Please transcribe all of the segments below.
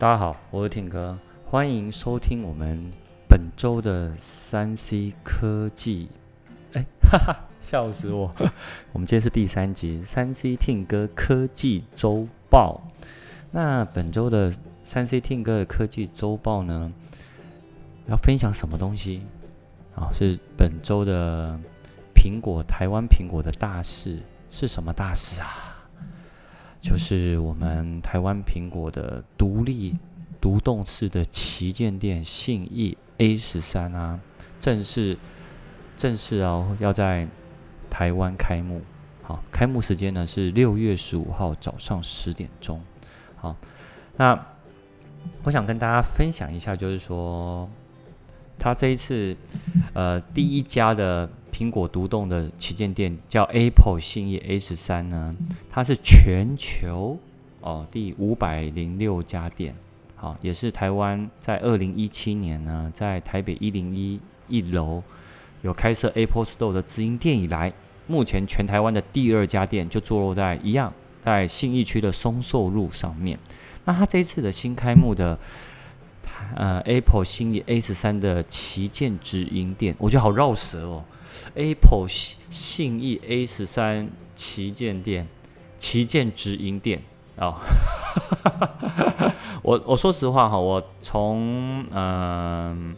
大家好，我是 Tim 哥，欢迎收听我们本周的三 C 科技。哎，哈哈，笑死我！我们今天是第三集三 C Tim 哥科技周报。那本周的三 C Tim 哥的科技周报呢，要分享什么东西？啊、哦，是本周的苹果，台湾苹果的大事是什么大事啊？就是我们台湾苹果的独立独栋式的旗舰店信义 A 十三啊，正式正式哦，要在台湾开幕。好，开幕时间呢是六月十五号早上十点钟。好，那我想跟大家分享一下，就是说他这一次呃第一家的。苹果独栋的旗舰店叫 Apple 信义 A 十三呢，它是全球哦第五百零六家店，好，也是台湾在二零一七年呢，在台北一零一一楼有开设 Apple Store 的直营店以来，目前全台湾的第二家店就坐落在一样在信义区的松寿路上面。那它这一次的新开幕的呃 Apple 信义 A 十三的旗舰直营店，我觉得好绕舌哦。Apple 信义 A 十三旗舰店，旗舰直营店哦。我我说实话哈，我从嗯、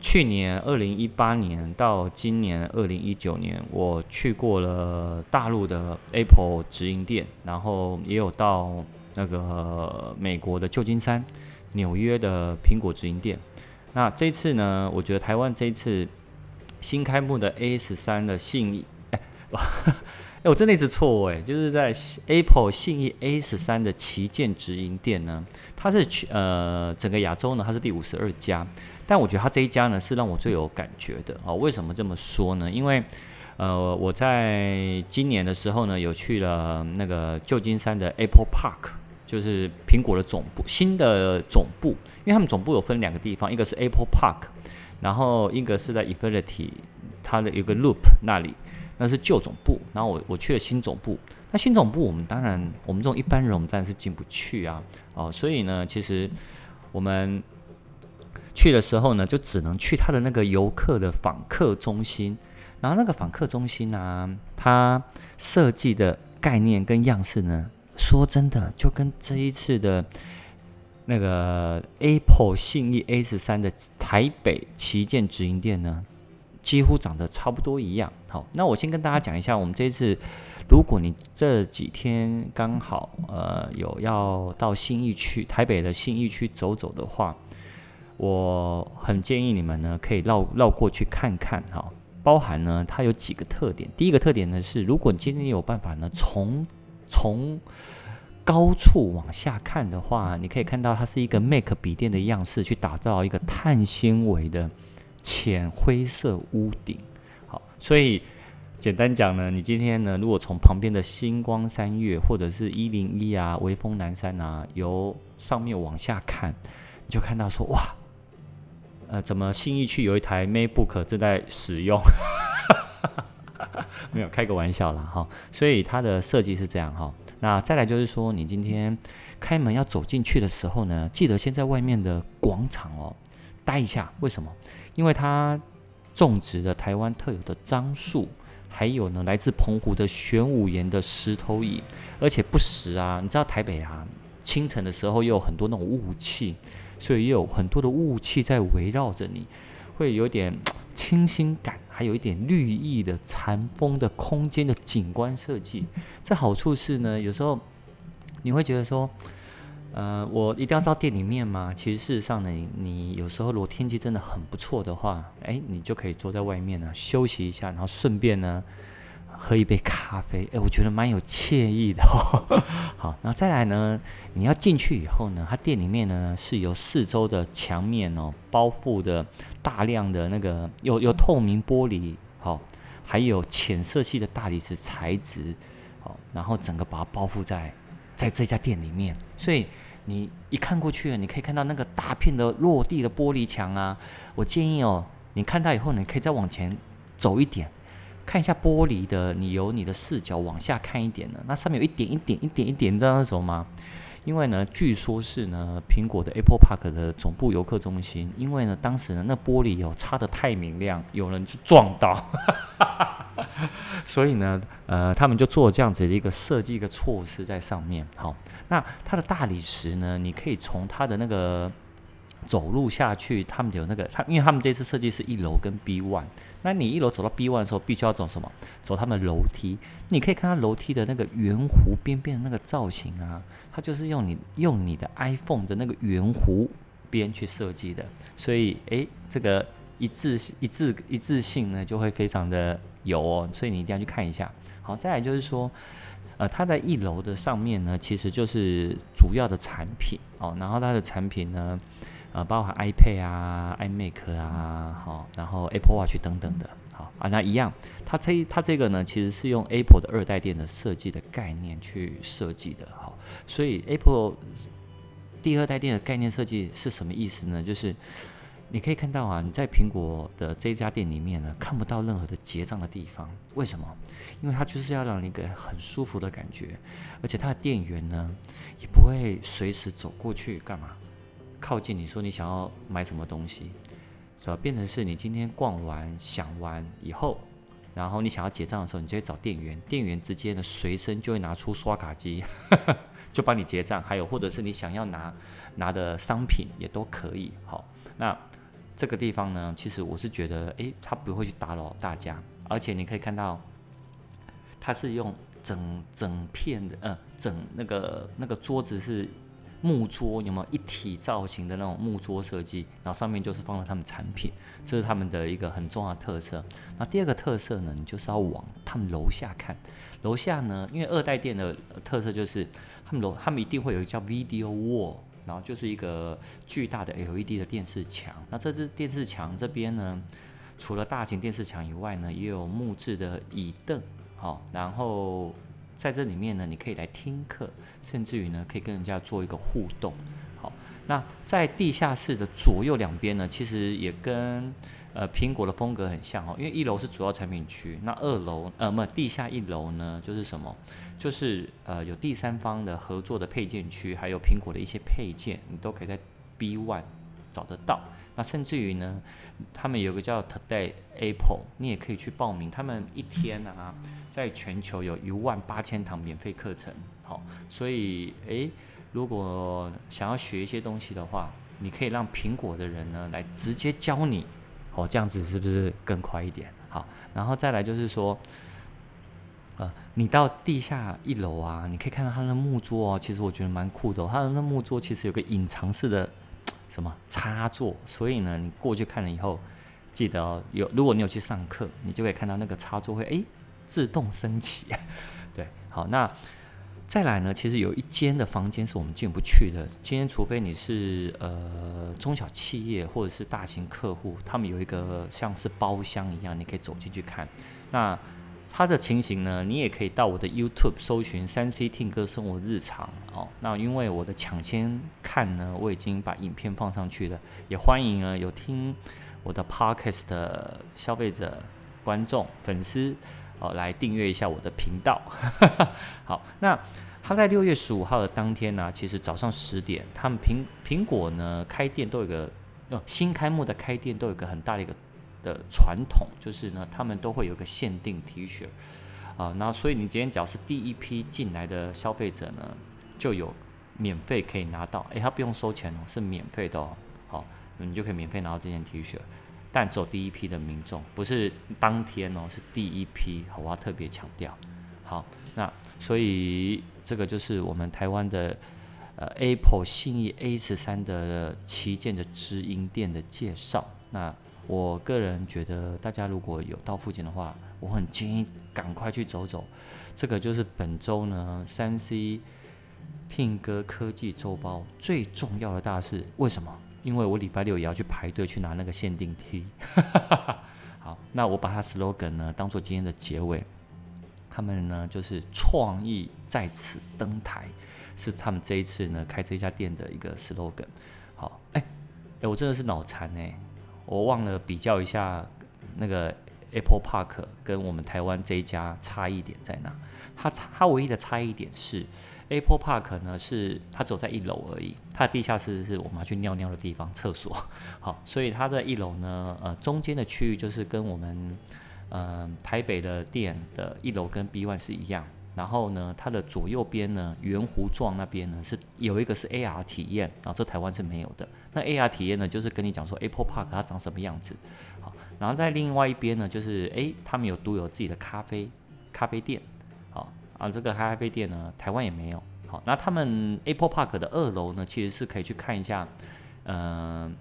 去年二零一八年到今年二零一九年，我去过了大陆的 Apple 直营店，然后也有到那个美国的旧金山、纽约的苹果直营店。那这次呢，我觉得台湾这一次。新开幕的 A 十三的信义，哎，我真的一直错哎，就是在 Apple 信义 A 十三的旗舰直营店呢，它是呃整个亚洲呢，它是第五十二家，但我觉得它这一家呢是让我最有感觉的啊。为什么这么说呢？因为呃我在今年的时候呢，有去了那个旧金山的 Apple Park，就是苹果的总部，新的总部，因为他们总部有分两个地方，一个是 Apple Park。然后一个是在 Infinity，它的一个 Loop 那里，那是旧总部。然后我我去了新总部，那新总部我们当然我们这种一般人我们当然是进不去啊，哦，所以呢，其实我们去的时候呢，就只能去他的那个游客的访客中心。然后那个访客中心呢、啊，它设计的概念跟样式呢，说真的，就跟这一次的。那个 Apple 信义 A 十三的台北旗舰直营店呢，几乎长得差不多一样。好，那我先跟大家讲一下，我们这一次，如果你这几天刚好呃有要到信义区台北的信义区走走的话，我很建议你们呢可以绕绕过去看看哈。包含呢，它有几个特点。第一个特点呢是，如果你今天有办法呢，从从高处往下看的话，你可以看到它是一个 Mac 笔电的样式，去打造一个碳纤维的浅灰色屋顶。好，所以简单讲呢，你今天呢，如果从旁边的星光三月或者是一零一啊、微风南山啊，由上面往下看，你就看到说哇，呃，怎么新义区有一台 MacBook 正在使用？没有开个玩笑啦。哈。所以它的设计是这样哈。那再来就是说，你今天开门要走进去的时候呢，记得先在外面的广场哦待一下。为什么？因为它种植的台湾特有的樟树，还有呢来自澎湖的玄武岩的石头椅，而且不时啊，你知道台北啊，清晨的时候又有很多那种雾气，所以也有很多的雾气在围绕着你，会有点 清新感。还有一点绿意的禅风的空间的景观设计，这好处是呢，有时候你会觉得说，呃，我一定要到店里面吗？其实事实上呢，你有时候如果天气真的很不错的话，哎，你就可以坐在外面呢休息一下，然后顺便呢。喝一杯咖啡，哎，我觉得蛮有惬意的哦。好，然后再来呢，你要进去以后呢，它店里面呢是由四周的墙面哦包覆的大量的那个有有透明玻璃，好，还有浅色系的大理石材质，好，然后整个把它包覆在在这家店里面，所以你一看过去，你可以看到那个大片的落地的玻璃墙啊。我建议哦，你看到以后，你可以再往前走一点。看一下玻璃的，你由你的视角往下看一点呢，那上面有一点一点一点一点，你知道那什么吗？因为呢，据说是呢，苹果的 Apple Park 的总部游客中心，因为呢，当时呢，那玻璃有擦得太明亮，有人就撞到，所以呢，呃，他们就做这样子的一个设计一个措施在上面。好，那它的大理石呢，你可以从它的那个。走路下去，他们有那个，他因为他们这次设计是一楼跟 B one，那你一楼走到 B one 的时候，必须要走什么？走他们楼梯。你可以看到楼梯的那个圆弧边边的那个造型啊，它就是用你用你的 iPhone 的那个圆弧边去设计的，所以诶，这个一致一致一致性呢就会非常的有哦，所以你一定要去看一下。好，再来就是说，呃，它在一楼的上面呢，其实就是主要的产品哦，然后它的产品呢。呃，包含 iPad 啊、iMac 啊，好，然后 Apple Watch 等等的，好啊，那一样，它这它这个呢，其实是用 Apple 的二代店的设计的概念去设计的，好，所以 Apple 第二代店的概念设计是什么意思呢？就是你可以看到啊，你在苹果的这家店里面呢，看不到任何的结账的地方，为什么？因为它就是要让你一个很舒服的感觉，而且它的店员呢，也不会随时走过去干嘛？靠近你说你想要买什么东西，是吧？变成是你今天逛完想完以后，然后你想要结账的时候，你就会找店员，店员直接呢随身就会拿出刷卡机，就帮你结账。还有或者是你想要拿拿的商品也都可以。好，那这个地方呢，其实我是觉得，诶，他不会去打扰大家，而且你可以看到，他是用整整片的，呃，整那个那个桌子是。木桌有没有一体造型的那种木桌设计？然后上面就是放了他们产品，这是他们的一个很重要的特色。那第二个特色呢，你就是要往他们楼下看。楼下呢，因为二代店的特色就是他们楼，他们一定会有一个叫 Video Wall，然后就是一个巨大的 LED 的电视墙。那这支电视墙这边呢，除了大型电视墙以外呢，也有木质的椅凳，好，然后。在这里面呢，你可以来听课，甚至于呢，可以跟人家做一个互动。好，那在地下室的左右两边呢，其实也跟呃苹果的风格很像哦。因为一楼是主要产品区，那二楼呃，不，地下一楼呢，就是什么？就是呃有第三方的合作的配件区，还有苹果的一些配件，你都可以在 B One 找得到。那甚至于呢，他们有个叫 Today Apple，你也可以去报名。他们一天啊。在全球有一万八千堂免费课程，好，所以诶，如果想要学一些东西的话，你可以让苹果的人呢来直接教你，哦，这样子是不是更快一点？好，然后再来就是说，呃，你到地下一楼啊，你可以看到它的木桌哦，其实我觉得蛮酷的哦，它的那木桌其实有个隐藏式的什么插座，所以呢，你过去看了以后，记得哦，有如果你有去上课，你就可以看到那个插座会诶。自动升起，对，好，那再来呢？其实有一间的房间是我们进不去的。今天，除非你是呃中小企业或者是大型客户，他们有一个像是包厢一样，你可以走进去看。那它的情形呢？你也可以到我的 YouTube 搜寻三 C 听歌生活日常哦。那因为我的抢先看呢，我已经把影片放上去了，也欢迎呢有听我的 Podcast 的消费者、观众、粉丝。哦，来订阅一下我的频道。好，那他在六月十五号的当天呢，其实早上十点，他们苹苹果呢开店都有个，新开幕的开店都有一个很大的一个的传统，就是呢，他们都会有个限定 T 恤啊，那所以你今天只要是第一批进来的消费者呢，就有免费可以拿到，诶，他不用收钱哦，是免费的哦，好，你就可以免费拿到这件 T 恤。但走第一批的民众，不是当天哦，是第一批，好我要特别强调。好，那所以这个就是我们台湾的呃 Apple 信义 A 十三的旗舰的直营店的介绍。那我个人觉得，大家如果有到附近的话，我很建议赶快去走走。这个就是本周呢三 C 聘歌科技周报最重要的大事。为什么？因为我礼拜六也要去排队去拿那个限定 T，好，那我把它 slogan 呢当做今天的结尾，他们呢就是创意在此登台，是他们这一次呢开这家店的一个 slogan。好，哎哎，我真的是脑残哎，我忘了比较一下那个 Apple Park 跟我们台湾这一家差异点在哪？它差它唯一的差异点是 Apple Park 呢，是它走在一楼而已，它的地下室是我们要去尿尿的地方，厕所。好，所以它的一楼呢，呃，中间的区域就是跟我们呃台北的店的一楼跟 B One 是一样。然后呢，它的左右边呢，圆弧状那边呢是有一个是 AR 体验，然后这台湾是没有的。那 AR 体验呢，就是跟你讲说 Apple Park 它长什么样子。好，然后在另外一边呢，就是诶，他们有独有自己的咖啡咖啡店。好啊，这个咖啡店呢，台湾也没有。好，那他们 Apple Park 的二楼呢，其实是可以去看一下，嗯、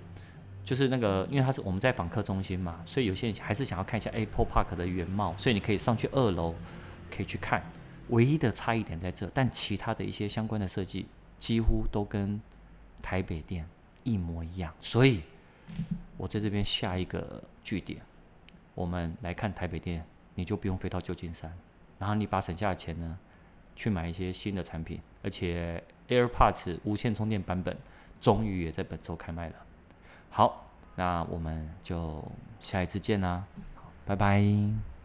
就是那个，因为它是我们在访客中心嘛，所以有些人还是想要看一下 Apple Park 的原貌，所以你可以上去二楼，可以去看。唯一的差异点在这，但其他的一些相关的设计几乎都跟台北店一模一样，所以我在这边下一个据点，我们来看台北店，你就不用飞到旧金山，然后你把省下的钱呢，去买一些新的产品，而且 AirPods 无线充电版本终于也在本周开卖了。好，那我们就下一次见啦，拜拜。